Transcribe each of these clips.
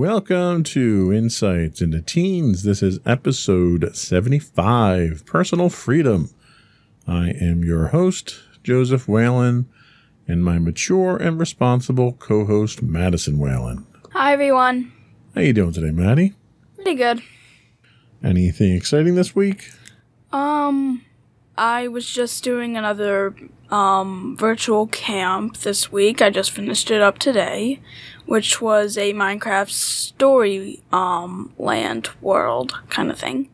Welcome to Insights into Teens. This is episode 75 Personal Freedom. I am your host, Joseph Whalen, and my mature and responsible co host, Madison Whalen. Hi everyone. How you doing today, Maddie? Pretty good. Anything exciting this week? Um I was just doing another um virtual camp this week. I just finished it up today, which was a Minecraft story um land world kind of thing.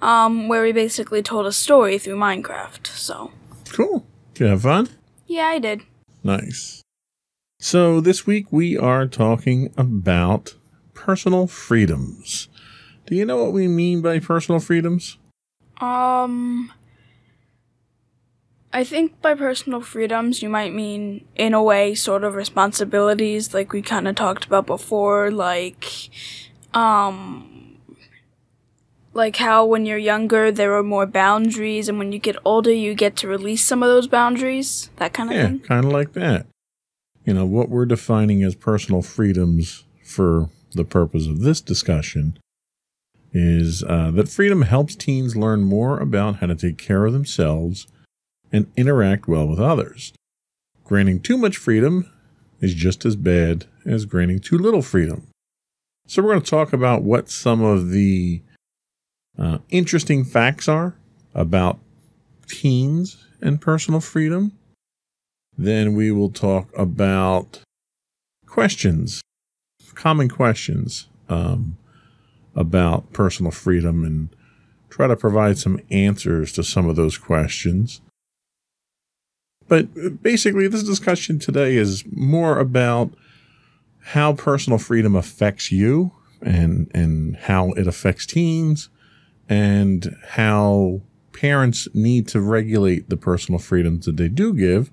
Um where we basically told a story through Minecraft. So, Cool. Did you have fun? yeah, I did. Nice. So, this week we are talking about personal freedoms. Do you know what we mean by personal freedoms? Um I think by personal freedoms you might mean in a way sort of responsibilities like we kind of talked about before like um like how when you're younger there are more boundaries and when you get older you get to release some of those boundaries that kind of Yeah, thing kind of like that. You know, what we're defining as personal freedoms for the purpose of this discussion is uh, that freedom helps teens learn more about how to take care of themselves and interact well with others. Granting too much freedom is just as bad as granting too little freedom. So, we're going to talk about what some of the uh, interesting facts are about teens and personal freedom. Then we will talk about questions, common questions um, about personal freedom and try to provide some answers to some of those questions. But uh, basically, this discussion today is more about how personal freedom affects you and, and how it affects teens and how parents need to regulate the personal freedoms that they do give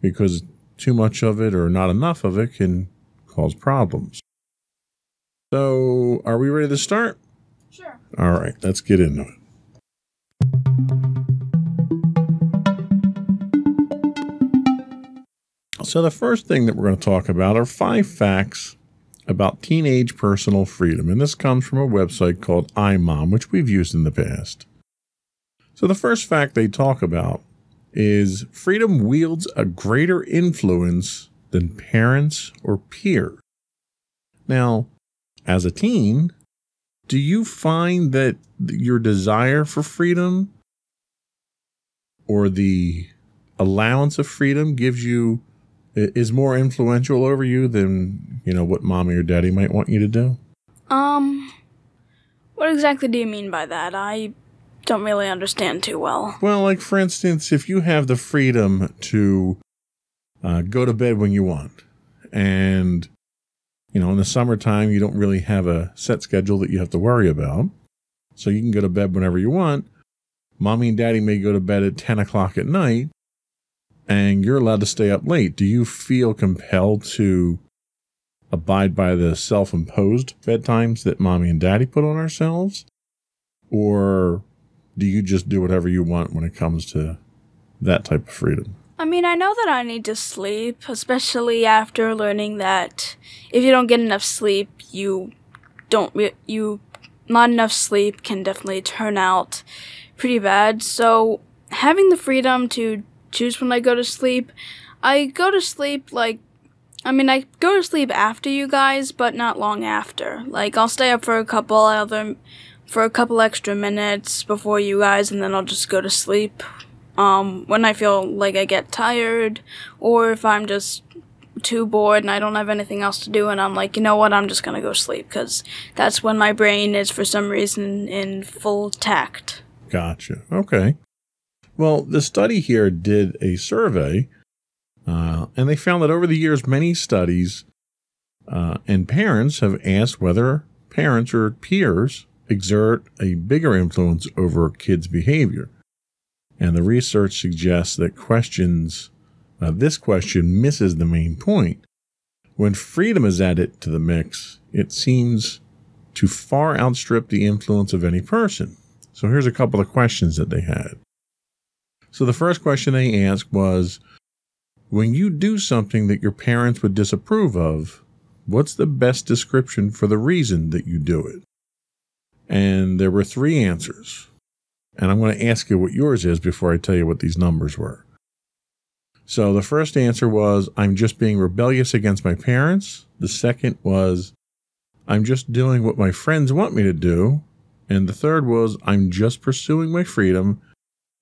because too much of it or not enough of it can cause problems. So, are we ready to start? sure All right, let's get into it. So, the first thing that we're going to talk about are five facts about teenage personal freedom. And this comes from a website called iMom, which we've used in the past. So, the first fact they talk about is freedom wields a greater influence than parents or peers. Now, as a teen, do you find that your desire for freedom or the allowance of freedom gives you is more influential over you than you know what mommy or daddy might want you to do? Um what exactly do you mean by that? I don't really understand too well. Well like for instance if you have the freedom to uh, go to bed when you want and you know in the summertime you don't really have a set schedule that you have to worry about so you can go to bed whenever you want. Mommy and daddy may go to bed at 10 o'clock at night and you're allowed to stay up late. Do you feel compelled to abide by the self-imposed bedtimes that mommy and daddy put on ourselves? Or do you just do whatever you want when it comes to that type of freedom? I mean, I know that I need to sleep, especially after learning that if you don't get enough sleep, you don't you not enough sleep can definitely turn out pretty bad. So, having the freedom to choose when I go to sleep, I go to sleep like I mean, I go to sleep after you guys, but not long after. Like, I'll stay up for a couple other, for a couple extra minutes before you guys, and then I'll just go to sleep Um, when I feel like I get tired, or if I'm just too bored and I don't have anything else to do, and I'm like, you know what, I'm just gonna go sleep because that's when my brain is for some reason in full tact. Gotcha. Okay. Well, the study here did a survey, uh, and they found that over the years, many studies uh, and parents have asked whether parents or peers exert a bigger influence over kids' behavior. And the research suggests that questions, uh, this question misses the main point. When freedom is added to the mix, it seems to far outstrip the influence of any person. So here's a couple of questions that they had. So the first question they asked was When you do something that your parents would disapprove of, what's the best description for the reason that you do it? And there were three answers. And I'm going to ask you what yours is before I tell you what these numbers were. So the first answer was, I'm just being rebellious against my parents. The second was, I'm just doing what my friends want me to do. And the third was, I'm just pursuing my freedom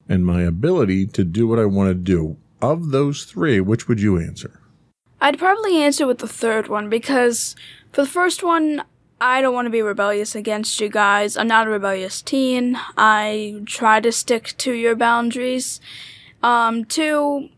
and my ability to do what I want to do. Of those three, which would you answer? I'd probably answer with the third one because for the first one, I don't want to be rebellious against you guys. I'm not a rebellious teen. I try to stick to your boundaries. Um, two,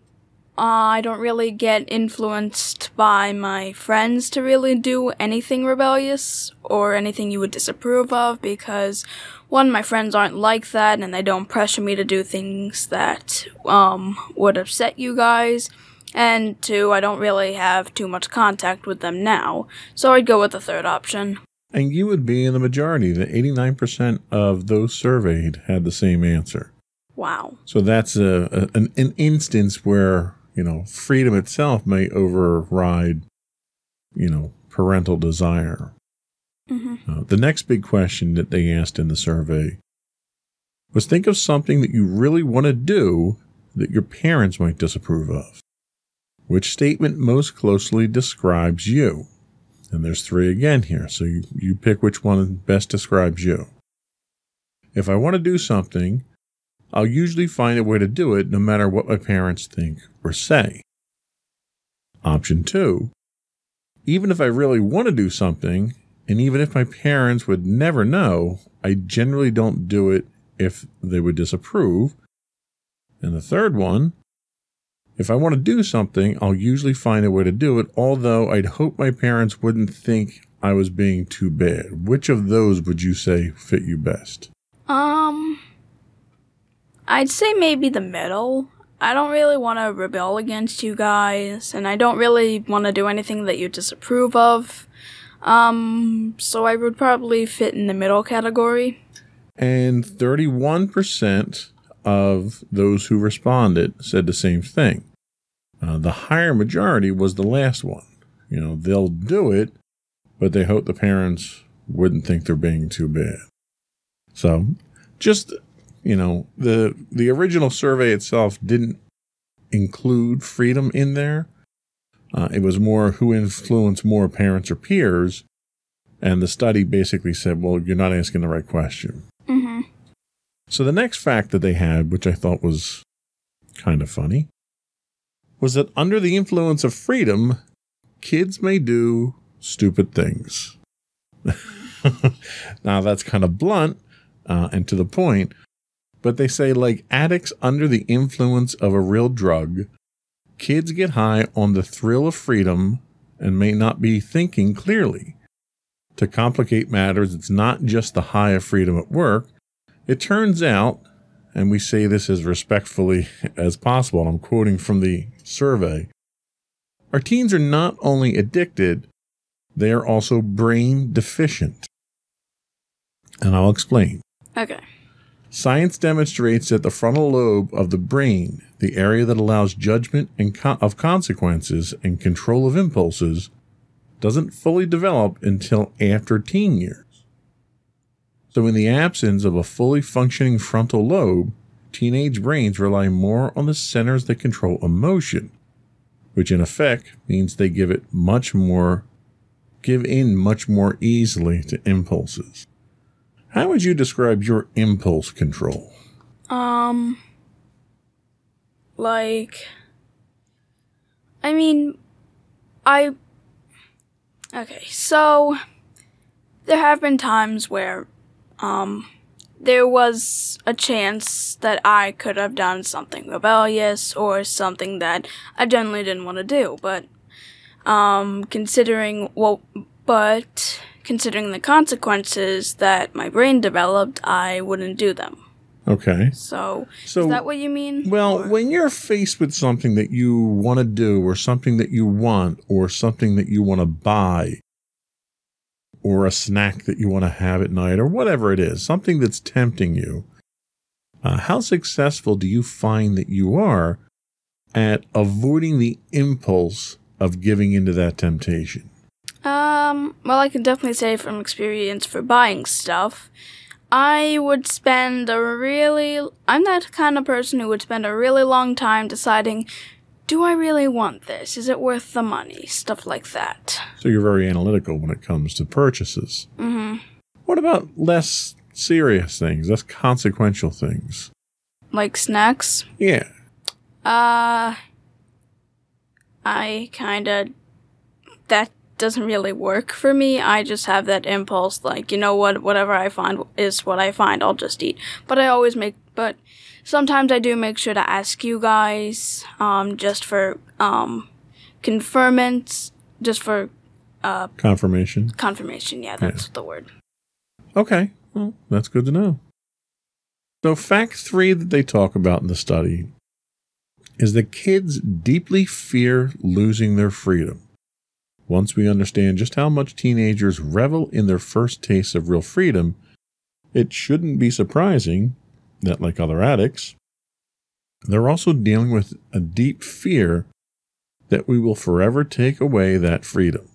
uh, I don't really get influenced by my friends to really do anything rebellious or anything you would disapprove of because one, my friends aren't like that and they don't pressure me to do things that um, would upset you guys. And two, I don't really have too much contact with them now, so I'd go with the third option. And you would be in the majority. The 89% of those surveyed had the same answer. Wow. So that's a, a an, an instance where, you know, freedom itself may override, you know, parental desire. Mm-hmm. Uh, the next big question that they asked in the survey was think of something that you really want to do that your parents might disapprove of. Which statement most closely describes you? And there's three again here, so you, you pick which one best describes you. If I want to do something, I'll usually find a way to do it no matter what my parents think or say. Option two, even if I really want to do something, and even if my parents would never know, I generally don't do it if they would disapprove. And the third one, if I want to do something, I'll usually find a way to do it, although I'd hope my parents wouldn't think I was being too bad. Which of those would you say fit you best? Um, I'd say maybe the middle. I don't really want to rebel against you guys, and I don't really want to do anything that you disapprove of. Um, so I would probably fit in the middle category. And 31% of those who responded said the same thing. Uh, the higher majority was the last one. You know, they'll do it, but they hope the parents wouldn't think they're being too bad. So, just you know, the the original survey itself didn't include freedom in there. Uh, it was more who influenced more parents or peers, and the study basically said, "Well, you're not asking the right question." Mm-hmm. So the next fact that they had, which I thought was kind of funny, was that under the influence of freedom, kids may do stupid things. now, that's kind of blunt uh, and to the point, but they say, like addicts under the influence of a real drug, kids get high on the thrill of freedom and may not be thinking clearly. To complicate matters, it's not just the high of freedom at work. It turns out, and we say this as respectfully as possible, and I'm quoting from the survey, our teens are not only addicted, they are also brain deficient. And I'll explain. Okay. Science demonstrates that the frontal lobe of the brain, the area that allows judgment and co- of consequences and control of impulses, doesn't fully develop until after teen years. So, in the absence of a fully functioning frontal lobe, teenage brains rely more on the centers that control emotion, which in effect means they give it much more, give in much more easily to impulses. How would you describe your impulse control? Um, like I mean I Okay, so there have been times where um there was a chance that I could have done something rebellious or something that I generally didn't want to do, but um considering well but considering the consequences that my brain developed, I wouldn't do them. Okay. So, So is that what you mean? Well, Or- when you're faced with something that you want to do, or something that you want, or something that you want to buy, or a snack that you want to have at night, or whatever it is, something that's tempting you, uh, how successful do you find that you are at avoiding the impulse of giving into that temptation? Um, well, I can definitely say from experience for buying stuff, I would spend a really. I'm that kind of person who would spend a really long time deciding do I really want this? Is it worth the money? Stuff like that. So you're very analytical when it comes to purchases. hmm. What about less serious things, less consequential things? Like snacks? Yeah. Uh. I kinda. That doesn't really work for me. I just have that impulse, like, you know what, whatever I find is what I find, I'll just eat. But I always make. But sometimes I do make sure to ask you guys, um, just for, um, confirmance, just for Confirmation. confirmation. Yeah, that's the word. Okay, well, that's good to know. So, fact three that they talk about in the study is that kids deeply fear losing their freedom. Once we understand just how much teenagers revel in their first taste of real freedom, it shouldn't be surprising that, like other addicts, they're also dealing with a deep fear that we will forever take away that freedom.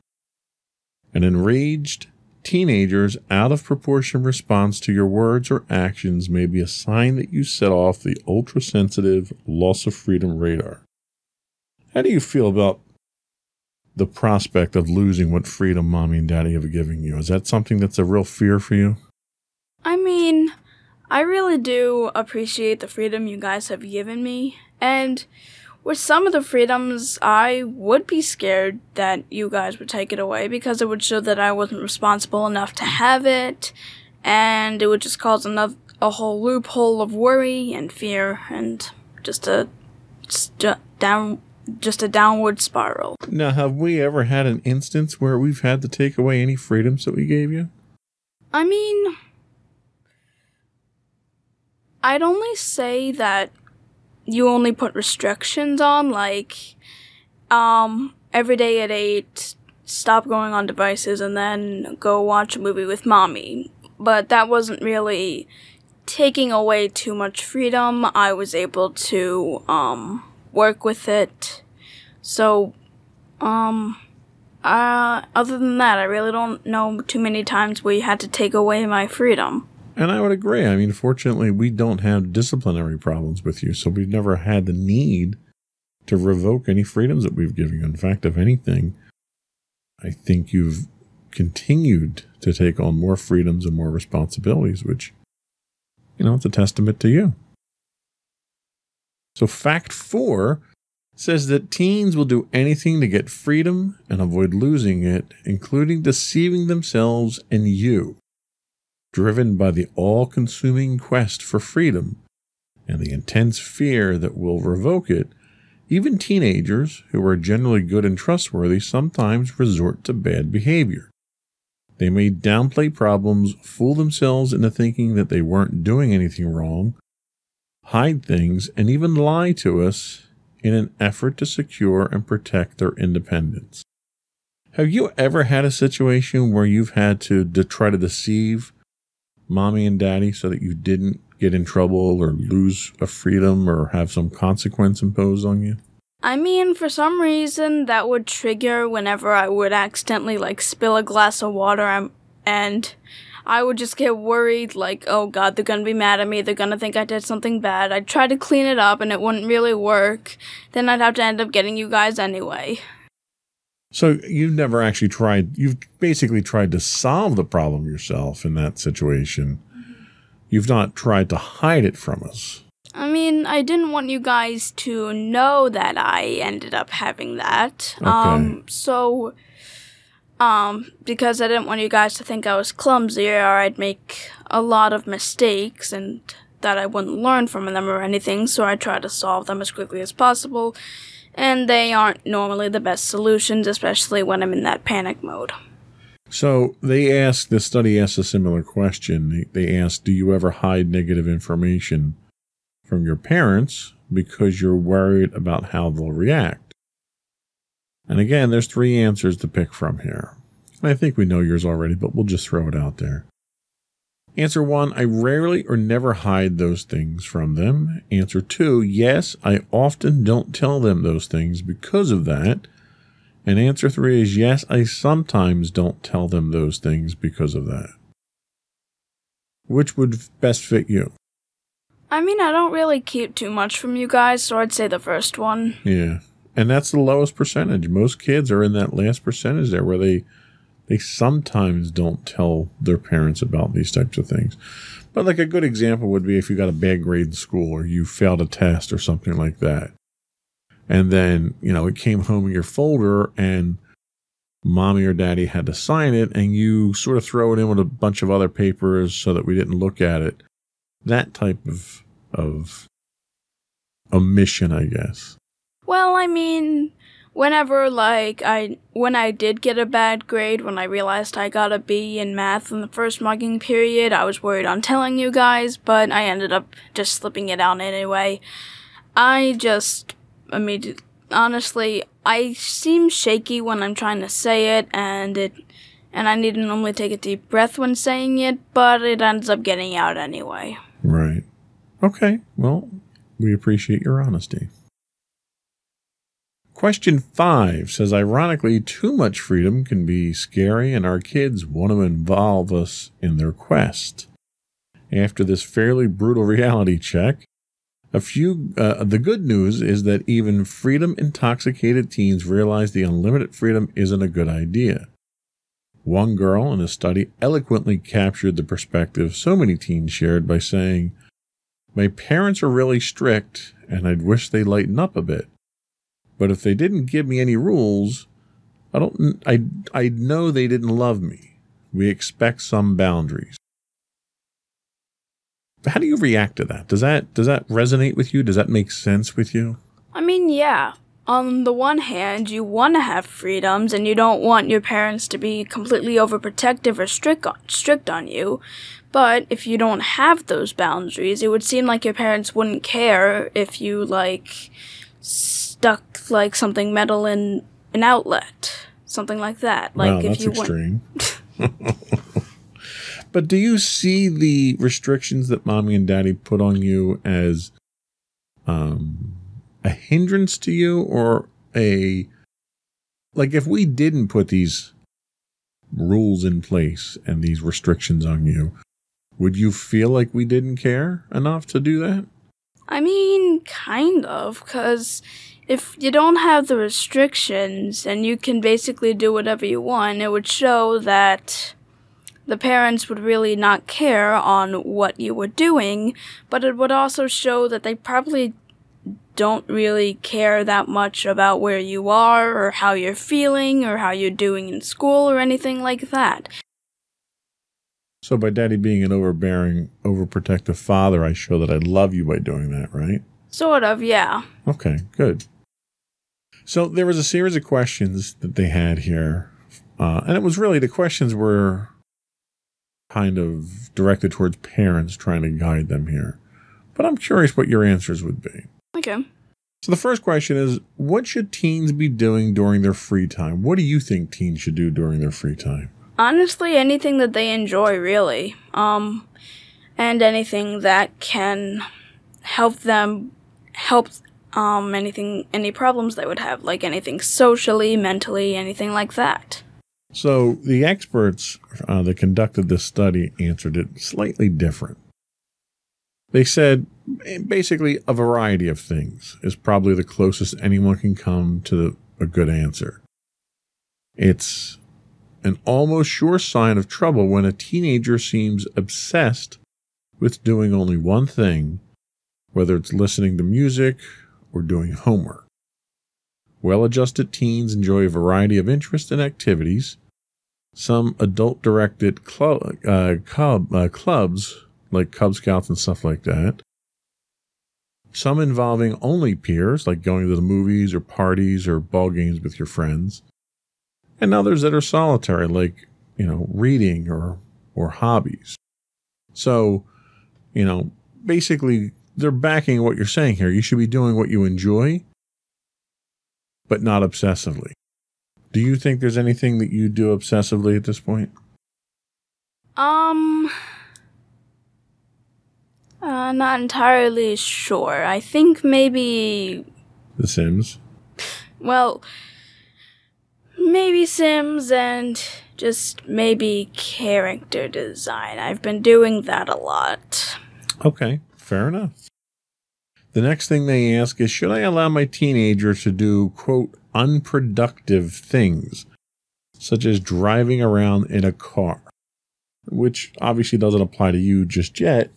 An enraged teenager's out of proportion response to your words or actions may be a sign that you set off the ultra sensitive loss of freedom radar. How do you feel about the prospect of losing what freedom mommy and daddy have given you? Is that something that's a real fear for you? I mean, I really do appreciate the freedom you guys have given me, and with some of the freedoms, I would be scared that you guys would take it away because it would show that I wasn't responsible enough to have it, and it would just cause another a whole loophole of worry and fear, and just a just a down just a downward spiral. Now, have we ever had an instance where we've had to take away any freedoms that we gave you? I mean, I'd only say that you only put restrictions on, like, um, every day at 8, stop going on devices, and then go watch a movie with mommy. But that wasn't really taking away too much freedom. I was able to, um, work with it. So, um, uh, other than that, I really don't know too many times where you had to take away my freedom. And I would agree. I mean, fortunately, we don't have disciplinary problems with you, so we've never had the need to revoke any freedoms that we've given you. In fact, if anything, I think you've continued to take on more freedoms and more responsibilities, which, you know, it's a testament to you. So, fact four says that teens will do anything to get freedom and avoid losing it, including deceiving themselves and you driven by the all consuming quest for freedom and the intense fear that will revoke it, even teenagers, who are generally good and trustworthy, sometimes resort to bad behavior. They may downplay problems, fool themselves into thinking that they weren't doing anything wrong, hide things, and even lie to us in an effort to secure and protect their independence. Have you ever had a situation where you've had to, try to deceive mommy and daddy so that you didn't get in trouble or lose a freedom or have some consequence imposed on you? I mean, for some reason, that would trigger whenever I would accidentally, like, spill a glass of water um, and, and I would just get worried, like, oh god, they're gonna be mad at me, they're gonna think I did something bad. I'd try to clean it up and it wouldn't really work. Then I'd have to end up getting you guys anyway. So you've never actually tried, you've basically tried to solve the problem yourself in that situation. You've not tried to hide it from us. I mean, I didn't want you guys to know that I ended up having that. Okay. Um, so, um, because I didn't want you guys to think I was clumsy or I'd make a lot of mistakes and that I wouldn't learn from them or anything, so I try to solve them as quickly as possible. And they aren't normally the best solutions, especially when I'm in that panic mode. So they asked, the study asked a similar question. They, they asked, Do you ever hide negative information from your parents because you're worried about how they'll react? And again, there's three answers to pick from here. I think we know yours already, but we'll just throw it out there. Answer one, I rarely or never hide those things from them. Answer two, yes, I often don't tell them those things because of that. And answer three is yes, I sometimes don't tell them those things because of that. Which would best fit you? I mean, I don't really keep too much from you guys, so I'd say the first one. Yeah. And that's the lowest percentage. Most kids are in that last percentage there where they they sometimes don't tell their parents about these types of things. But like a good example would be if you got a bad grade in school or you failed a test or something like that. And then, you know, it came home in your folder and mommy or daddy had to sign it and you sort of throw it in with a bunch of other papers so that we didn't look at it. That type of of omission, I guess. Well, I mean, whenever like I when I did get a bad grade, when I realized I got a B in math in the first marking period, I was worried on telling you guys, but I ended up just slipping it out anyway. I just I mean honestly, I seem shaky when I'm trying to say it and it and I need to normally take a deep breath when saying it, but it ends up getting out anyway. Right. Okay. Well, we appreciate your honesty. Question five says, ironically, too much freedom can be scary, and our kids want to involve us in their quest. After this fairly brutal reality check, a few, uh, the good news is that even freedom intoxicated teens realize the unlimited freedom isn't a good idea. One girl in a study eloquently captured the perspective so many teens shared by saying, My parents are really strict, and I'd wish they lighten up a bit. But if they didn't give me any rules, I don't I I know they didn't love me. We expect some boundaries. How do you react to that? Does that does that resonate with you? Does that make sense with you? I mean, yeah. On the one hand, you want to have freedoms and you don't want your parents to be completely overprotective or strict on, strict on you. But if you don't have those boundaries, it would seem like your parents wouldn't care if you like like something metal in an outlet, something like that. Like wow, if that's you extreme. but do you see the restrictions that mommy and daddy put on you as um, a hindrance to you or a like if we didn't put these rules in place and these restrictions on you would you feel like we didn't care enough to do that I mean, kind of, because if you don't have the restrictions and you can basically do whatever you want, it would show that the parents would really not care on what you were doing, but it would also show that they probably don't really care that much about where you are or how you're feeling or how you're doing in school or anything like that. So by daddy being an overbearing, overprotective father, I show that I love you by doing that, right? Sort of, yeah. Okay, good. So there was a series of questions that they had here, uh, and it was really the questions were kind of directed towards parents trying to guide them here. But I'm curious what your answers would be. Okay. So the first question is what should teens be doing during their free time? What do you think teens should do during their free time? Honestly, anything that they enjoy, really. Um, and anything that can help them help um anything any problems they would have, like anything socially, mentally, anything like that. So the experts uh, that conducted this study answered it slightly different. They said basically a variety of things is probably the closest anyone can come to a good answer. It's an almost sure sign of trouble when a teenager seems obsessed with doing only one thing whether it's listening to music or doing homework. Well adjusted teens enjoy a variety of interests and activities. Some adult directed club, uh, club, uh, clubs, like Cub Scouts and stuff like that. Some involving only peers, like going to the movies or parties or ball games with your friends. And others that are solitary, like, you know, reading or, or hobbies. So, you know, basically they're backing what you're saying here. You should be doing what you enjoy, but not obsessively. Do you think there's anything that you do obsessively at this point? Um, uh, not entirely sure. I think maybe, The Sims? well, maybe Sims and just maybe character design. I've been doing that a lot. Okay, fair enough. The next thing they ask is Should I allow my teenager to do, quote, unproductive things, such as driving around in a car? Which obviously doesn't apply to you just yet.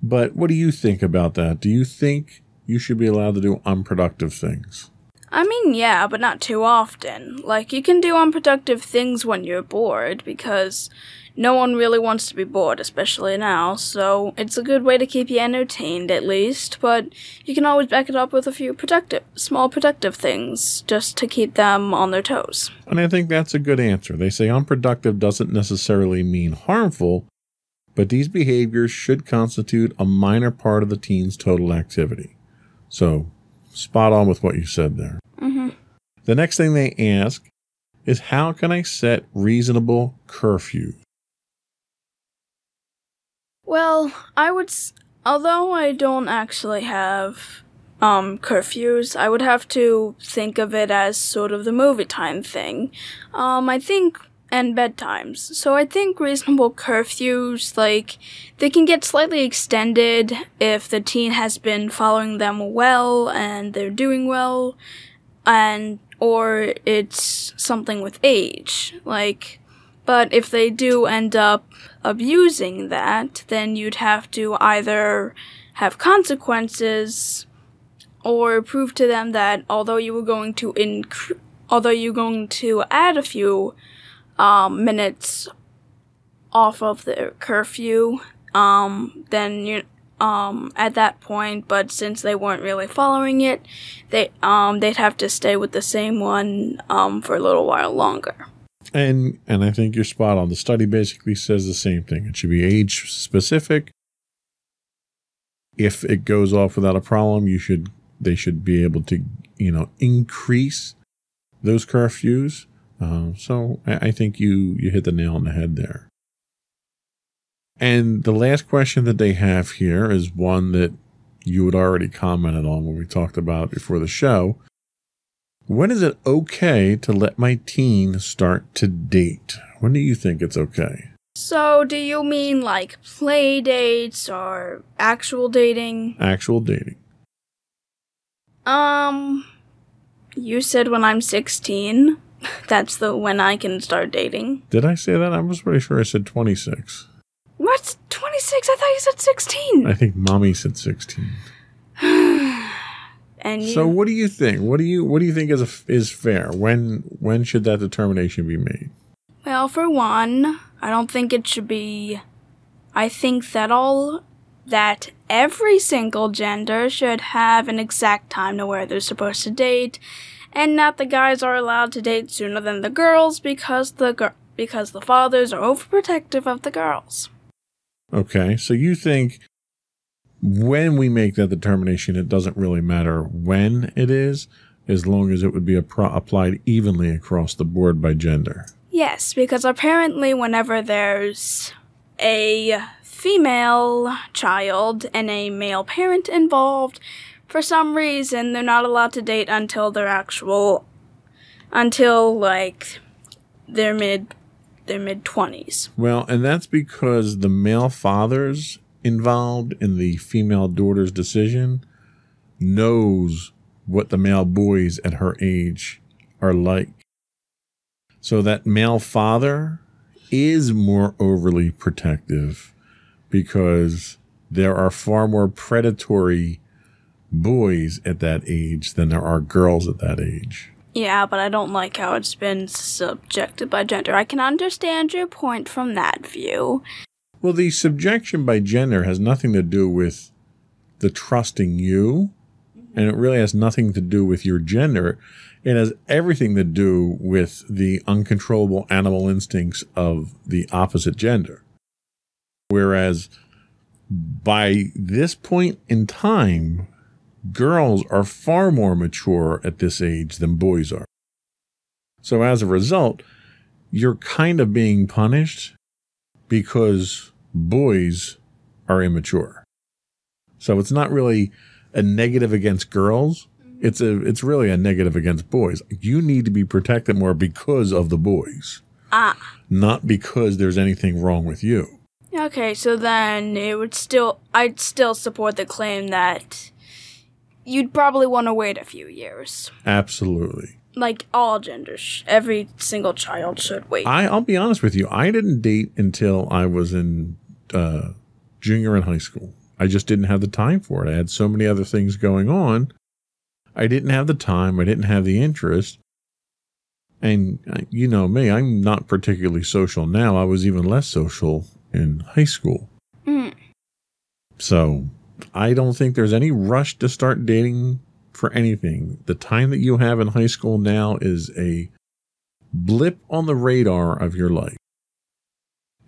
But what do you think about that? Do you think you should be allowed to do unproductive things? I mean, yeah, but not too often. Like, you can do unproductive things when you're bored, because no one really wants to be bored, especially now, so it's a good way to keep you entertained at least, but you can always back it up with a few productive, small productive things, just to keep them on their toes. And I think that's a good answer. They say unproductive doesn't necessarily mean harmful, but these behaviors should constitute a minor part of the teen's total activity. So, spot on with what you said there. The next thing they ask is how can I set reasonable curfews? Well, I would, although I don't actually have um, curfews, I would have to think of it as sort of the movie time thing. Um, I think, and bedtimes. So I think reasonable curfews, like, they can get slightly extended if the teen has been following them well and they're doing well, and, or it's something with age. Like, but if they do end up abusing that, then you'd have to either have consequences or prove to them that although you were going to incre- although you're going to add a few um, minutes off of the curfew, um, then you um, at that point, but since they weren't really following it, they um, they'd have to stay with the same one um, for a little while longer. And and I think you're spot on. The study basically says the same thing. It should be age specific. If it goes off without a problem, you should they should be able to you know increase those curfews. Uh, so I, I think you you hit the nail on the head there. And the last question that they have here is one that you had already commented on when we talked about it before the show. When is it okay to let my teen start to date? When do you think it's okay? So, do you mean like play dates or actual dating? Actual dating. Um, you said when I'm 16. That's the when I can start dating. Did I say that? I was pretty sure I said 26. What? 26? I thought you said 16. I think mommy said 16. And you, So what do you think? What do you what do you think is a, is fair? When when should that determination be made? well, for one, I don't think it should be. I think that all that every single gender should have an exact time to where they're supposed to date, and not the guys are allowed to date sooner than the girls because the gir- because the fathers are overprotective of the girls. Okay. So you think when we make that determination it doesn't really matter when it is as long as it would be appro- applied evenly across the board by gender. Yes, because apparently, whenever there's a female child and a male parent involved, for some reason they're not allowed to date until their actual, until like their mid, their mid twenties. Well, and that's because the male fathers involved in the female daughter's decision knows what the male boys at her age are like. So that male father is more overly protective because there are far more predatory boys at that age than there are girls at that age. Yeah, but I don't like how it's been subjected by gender. I can understand your point from that view. Well, the subjection by gender has nothing to do with the trusting you, and it really has nothing to do with your gender. It has everything to do with the uncontrollable animal instincts of the opposite gender. Whereas by this point in time, girls are far more mature at this age than boys are. So as a result, you're kind of being punished because boys are immature. So it's not really a negative against girls. It's a it's really a negative against boys. You need to be protected more because of the boys. Ah. Not because there's anything wrong with you. Okay, so then it would still I'd still support the claim that you'd probably want to wait a few years. Absolutely. Like all genders, every single child should wait. I, I'll be honest with you. I didn't date until I was in uh, junior in high school. I just didn't have the time for it. I had so many other things going on. I didn't have the time. I didn't have the interest. And uh, you know me, I'm not particularly social now. I was even less social in high school. Mm. So I don't think there's any rush to start dating for anything. The time that you have in high school now is a blip on the radar of your life.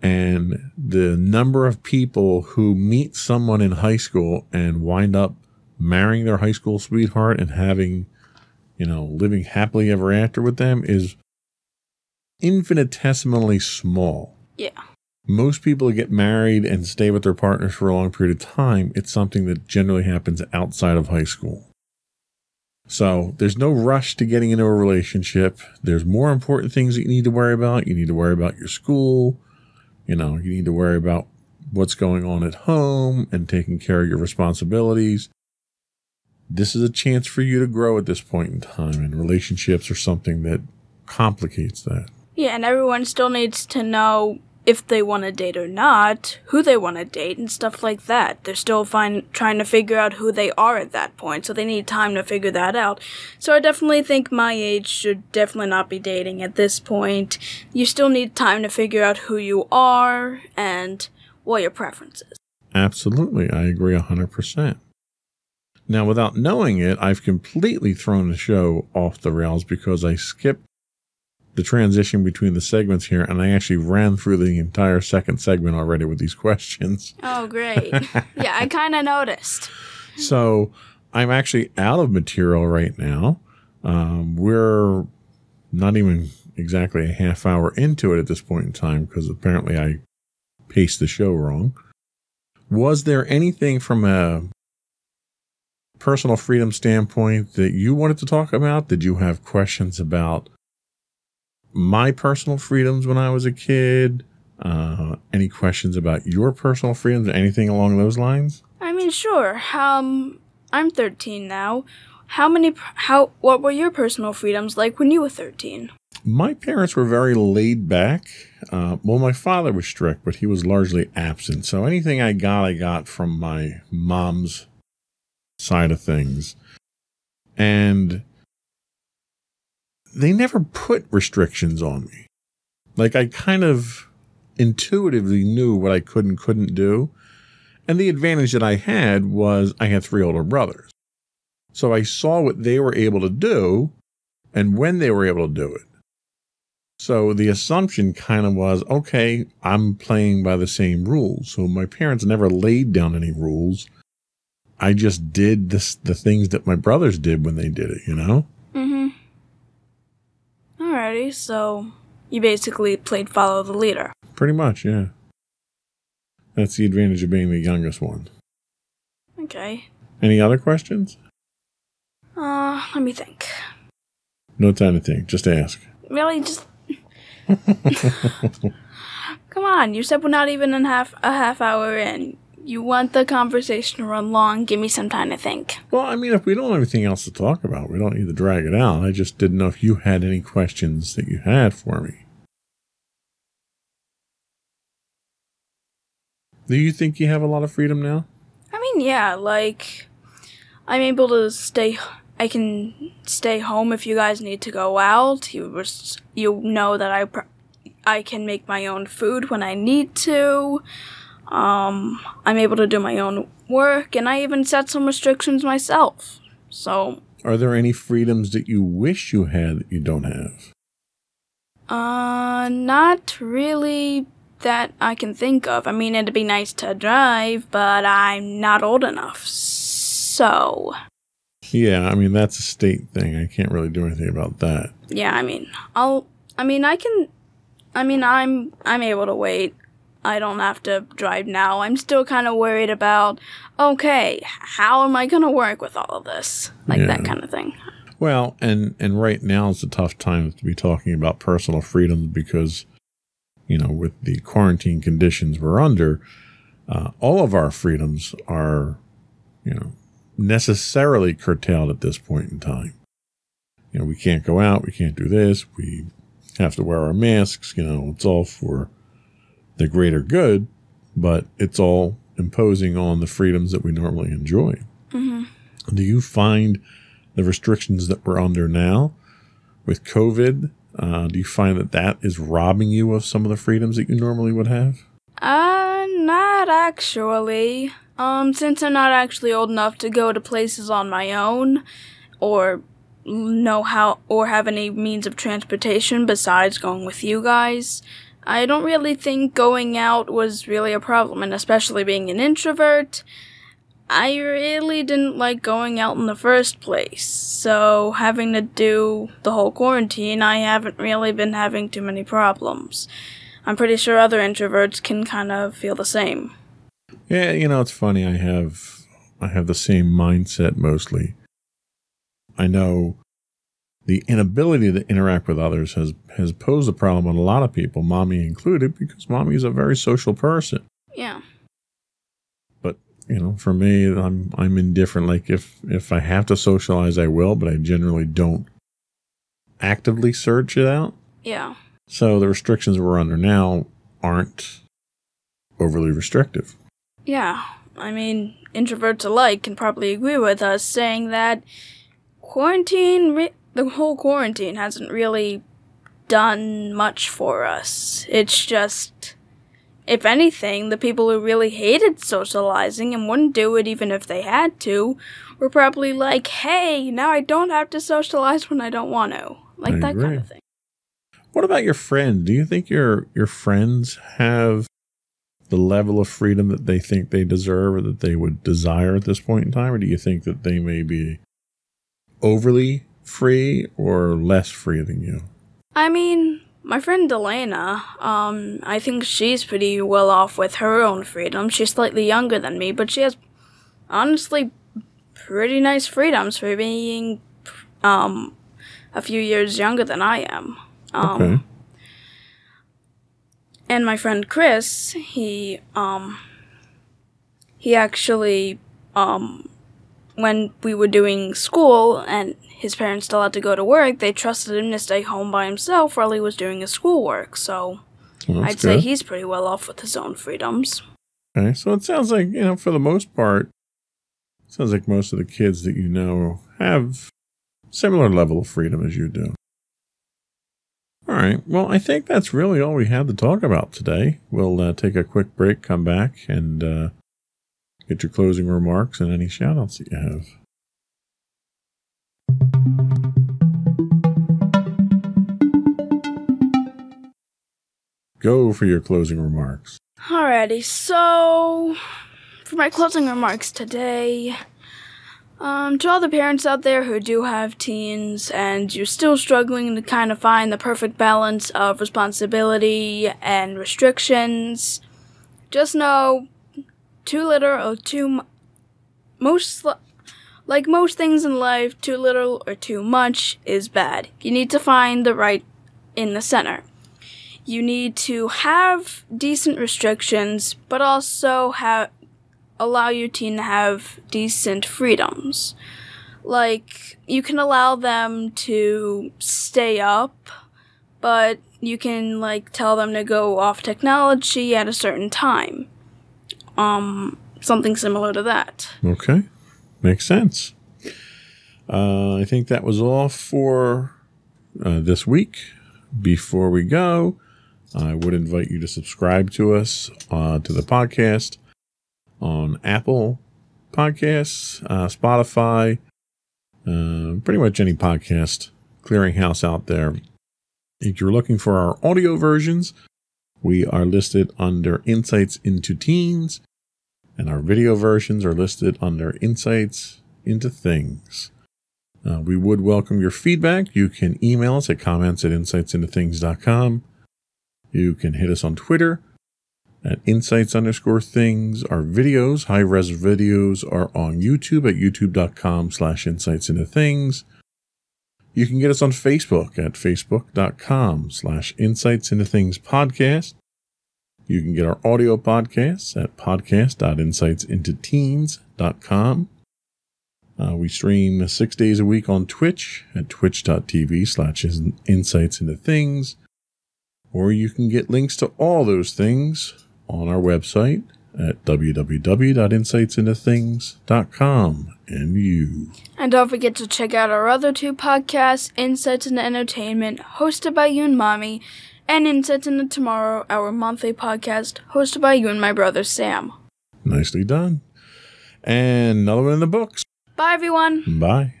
And the number of people who meet someone in high school and wind up marrying their high school sweetheart and having, you know, living happily ever after with them is infinitesimally small. yeah. Most people get married and stay with their partners for a long period of time. It's something that generally happens outside of high school. So there's no rush to getting into a relationship. There's more important things that you need to worry about. You need to worry about your school. You know, you need to worry about what's going on at home and taking care of your responsibilities. This is a chance for you to grow at this point in time, and relationships are something that complicates that. Yeah, and everyone still needs to know if they want to date or not, who they want to date, and stuff like that. They're still trying to figure out who they are at that point, so they need time to figure that out. So I definitely think my age should definitely not be dating at this point. You still need time to figure out who you are and what your preferences. Absolutely. I agree 100%. Now, without knowing it, I've completely thrown the show off the rails because I skipped the transition between the segments here and I actually ran through the entire second segment already with these questions. Oh, great. yeah, I kind of noticed. So I'm actually out of material right now. Um, we're not even exactly a half hour into it at this point in time because apparently I paced the show wrong. Was there anything from a personal freedom standpoint that you wanted to talk about? Did you have questions about my personal freedoms when I was a kid? Uh, any questions about your personal freedoms? Anything along those lines? I mean, sure. Um, I'm 13 now. How many? How? What were your personal freedoms like when you were 13? My parents were very laid back. Uh, well, my father was strict, but he was largely absent. So anything I got, I got from my mom's side of things. And they never put restrictions on me. Like I kind of intuitively knew what I could and couldn't do. And the advantage that I had was I had three older brothers. So I saw what they were able to do and when they were able to do it. So the assumption kind of was, okay, I'm playing by the same rules. So my parents never laid down any rules. I just did this, the things that my brothers did when they did it, you know? Mm-hmm. So you basically played follow the leader. Pretty much, yeah. That's the advantage of being the youngest one. Okay. Any other questions? Uh, let me think. No time to think. Just ask. Really, just. Come on, you said we're not even in half a half hour in. You want the conversation to run long? Give me some time to think. Well, I mean, if we don't have anything else to talk about, we don't need to drag it out. I just didn't know if you had any questions that you had for me. Do you think you have a lot of freedom now? I mean, yeah, like I'm able to stay. I can stay home if you guys need to go out. You res- you know that I pr- I can make my own food when I need to. Um, I'm able to do my own work, and I even set some restrictions myself. So, Are there any freedoms that you wish you had that you don't have? uh, not really that I can think of. I mean, it'd be nice to drive, but I'm not old enough. So, Yeah, I mean that's a state thing. I can't really do anything about that. yeah, I mean, I'll. I mean, I can. I mean, I'm. I'm able to wait. I don't have to drive now. I'm still kind of worried about. Okay, how am I gonna work with all of this? Like that kind of thing. Well, and and right now is a tough time to be talking about personal freedoms because, you know, with the quarantine conditions we're under, uh, all of our freedoms are, you know, necessarily curtailed at this point in time. You know, we can't go out, we can't do this, we have to wear our masks. You know, it's all for the greater good, but it's all imposing on the freedoms that we normally enjoy. Do you find the restrictions that we're under now with COVID, uh, do you find that that is robbing you of some of the freedoms that you normally would have? Uh, not actually. Um, since I'm not actually old enough to go to places on my own, or know how, or have any means of transportation besides going with you guys, I don't really think going out was really a problem, and especially being an introvert, I really didn't like going out in the first place. So, having to do the whole quarantine, I haven't really been having too many problems. I'm pretty sure other introverts can kind of feel the same. Yeah, you know, it's funny. I have I have the same mindset mostly. I know the inability to interact with others has has posed a problem on a lot of people, mommy included, because mommy is a very social person. Yeah. But you know, for me, I'm I'm indifferent. Like if if I have to socialize, I will, but I generally don't actively search it out. Yeah. So the restrictions we're under now aren't overly restrictive. Yeah. I mean, introverts alike can probably agree with us saying that quarantine, re- the whole quarantine hasn't really done much for us. It's just, if anything, the people who really hated socializing and wouldn't do it even if they had to were probably like, hey, now I don't have to socialize when I don't want to. Like I that kind of thing. What about your friend? Do you think your your friends have the level of freedom that they think they deserve or that they would desire at this point in time, or do you think that they may be overly free or less free than you? I mean, my friend Delana, um, I think she's pretty well off with her own freedom. She's slightly younger than me, but she has honestly pretty nice freedoms for being um a few years younger than I am. Um Okay. and my friend Chris, he um he actually um when we were doing school and his parents still had to go to work, they trusted him to stay home by himself while he was doing his schoolwork. So Well, I'd say he's pretty well off with his own freedoms. Okay, so it sounds like, you know, for the most part, sounds like most of the kids that you know have similar level of freedom as you do. All right. Well, I think that's really all we had to talk about today. We'll uh, take a quick break, come back, and uh, get your closing remarks and any shout outs that you have. Go for your closing remarks. Alrighty, so for my closing remarks today, um, to all the parents out there who do have teens and you're still struggling to kind of find the perfect balance of responsibility and restrictions, just know too little or too most li- like most things in life, too little or too much is bad. You need to find the right in the center you need to have decent restrictions, but also have allow your teen to have decent freedoms. Like you can allow them to stay up, but you can like tell them to go off technology at a certain time. Um something similar to that. Okay. Makes sense. Uh, I think that was all for uh, this week. Before we go, I would invite you to subscribe to us uh, to the podcast on Apple Podcasts, uh, Spotify, uh, pretty much any podcast clearinghouse out there. If you're looking for our audio versions, we are listed under Insights into Teens, and our video versions are listed under Insights into Things. Uh, we would welcome your feedback. You can email us at comments at insightsintothings.com. You can hit us on Twitter at insights underscore things. Our videos, high res videos, are on YouTube at youtube.com slash insights into things. You can get us on Facebook at facebook.com slash insights podcast. You can get our audio podcasts at podcast.insightsintoteens.com. Uh, we stream six days a week on Twitch at twitch.tv slash insights into things. Or you can get links to all those things on our website at www.insightsintothings.com. And you. And don't forget to check out our other two podcasts, Insights into Entertainment, hosted by you and Mommy, and Insights into Tomorrow, our monthly podcast, hosted by you and my brother Sam. Nicely done. And another one in the books. Bye, everyone. Bye.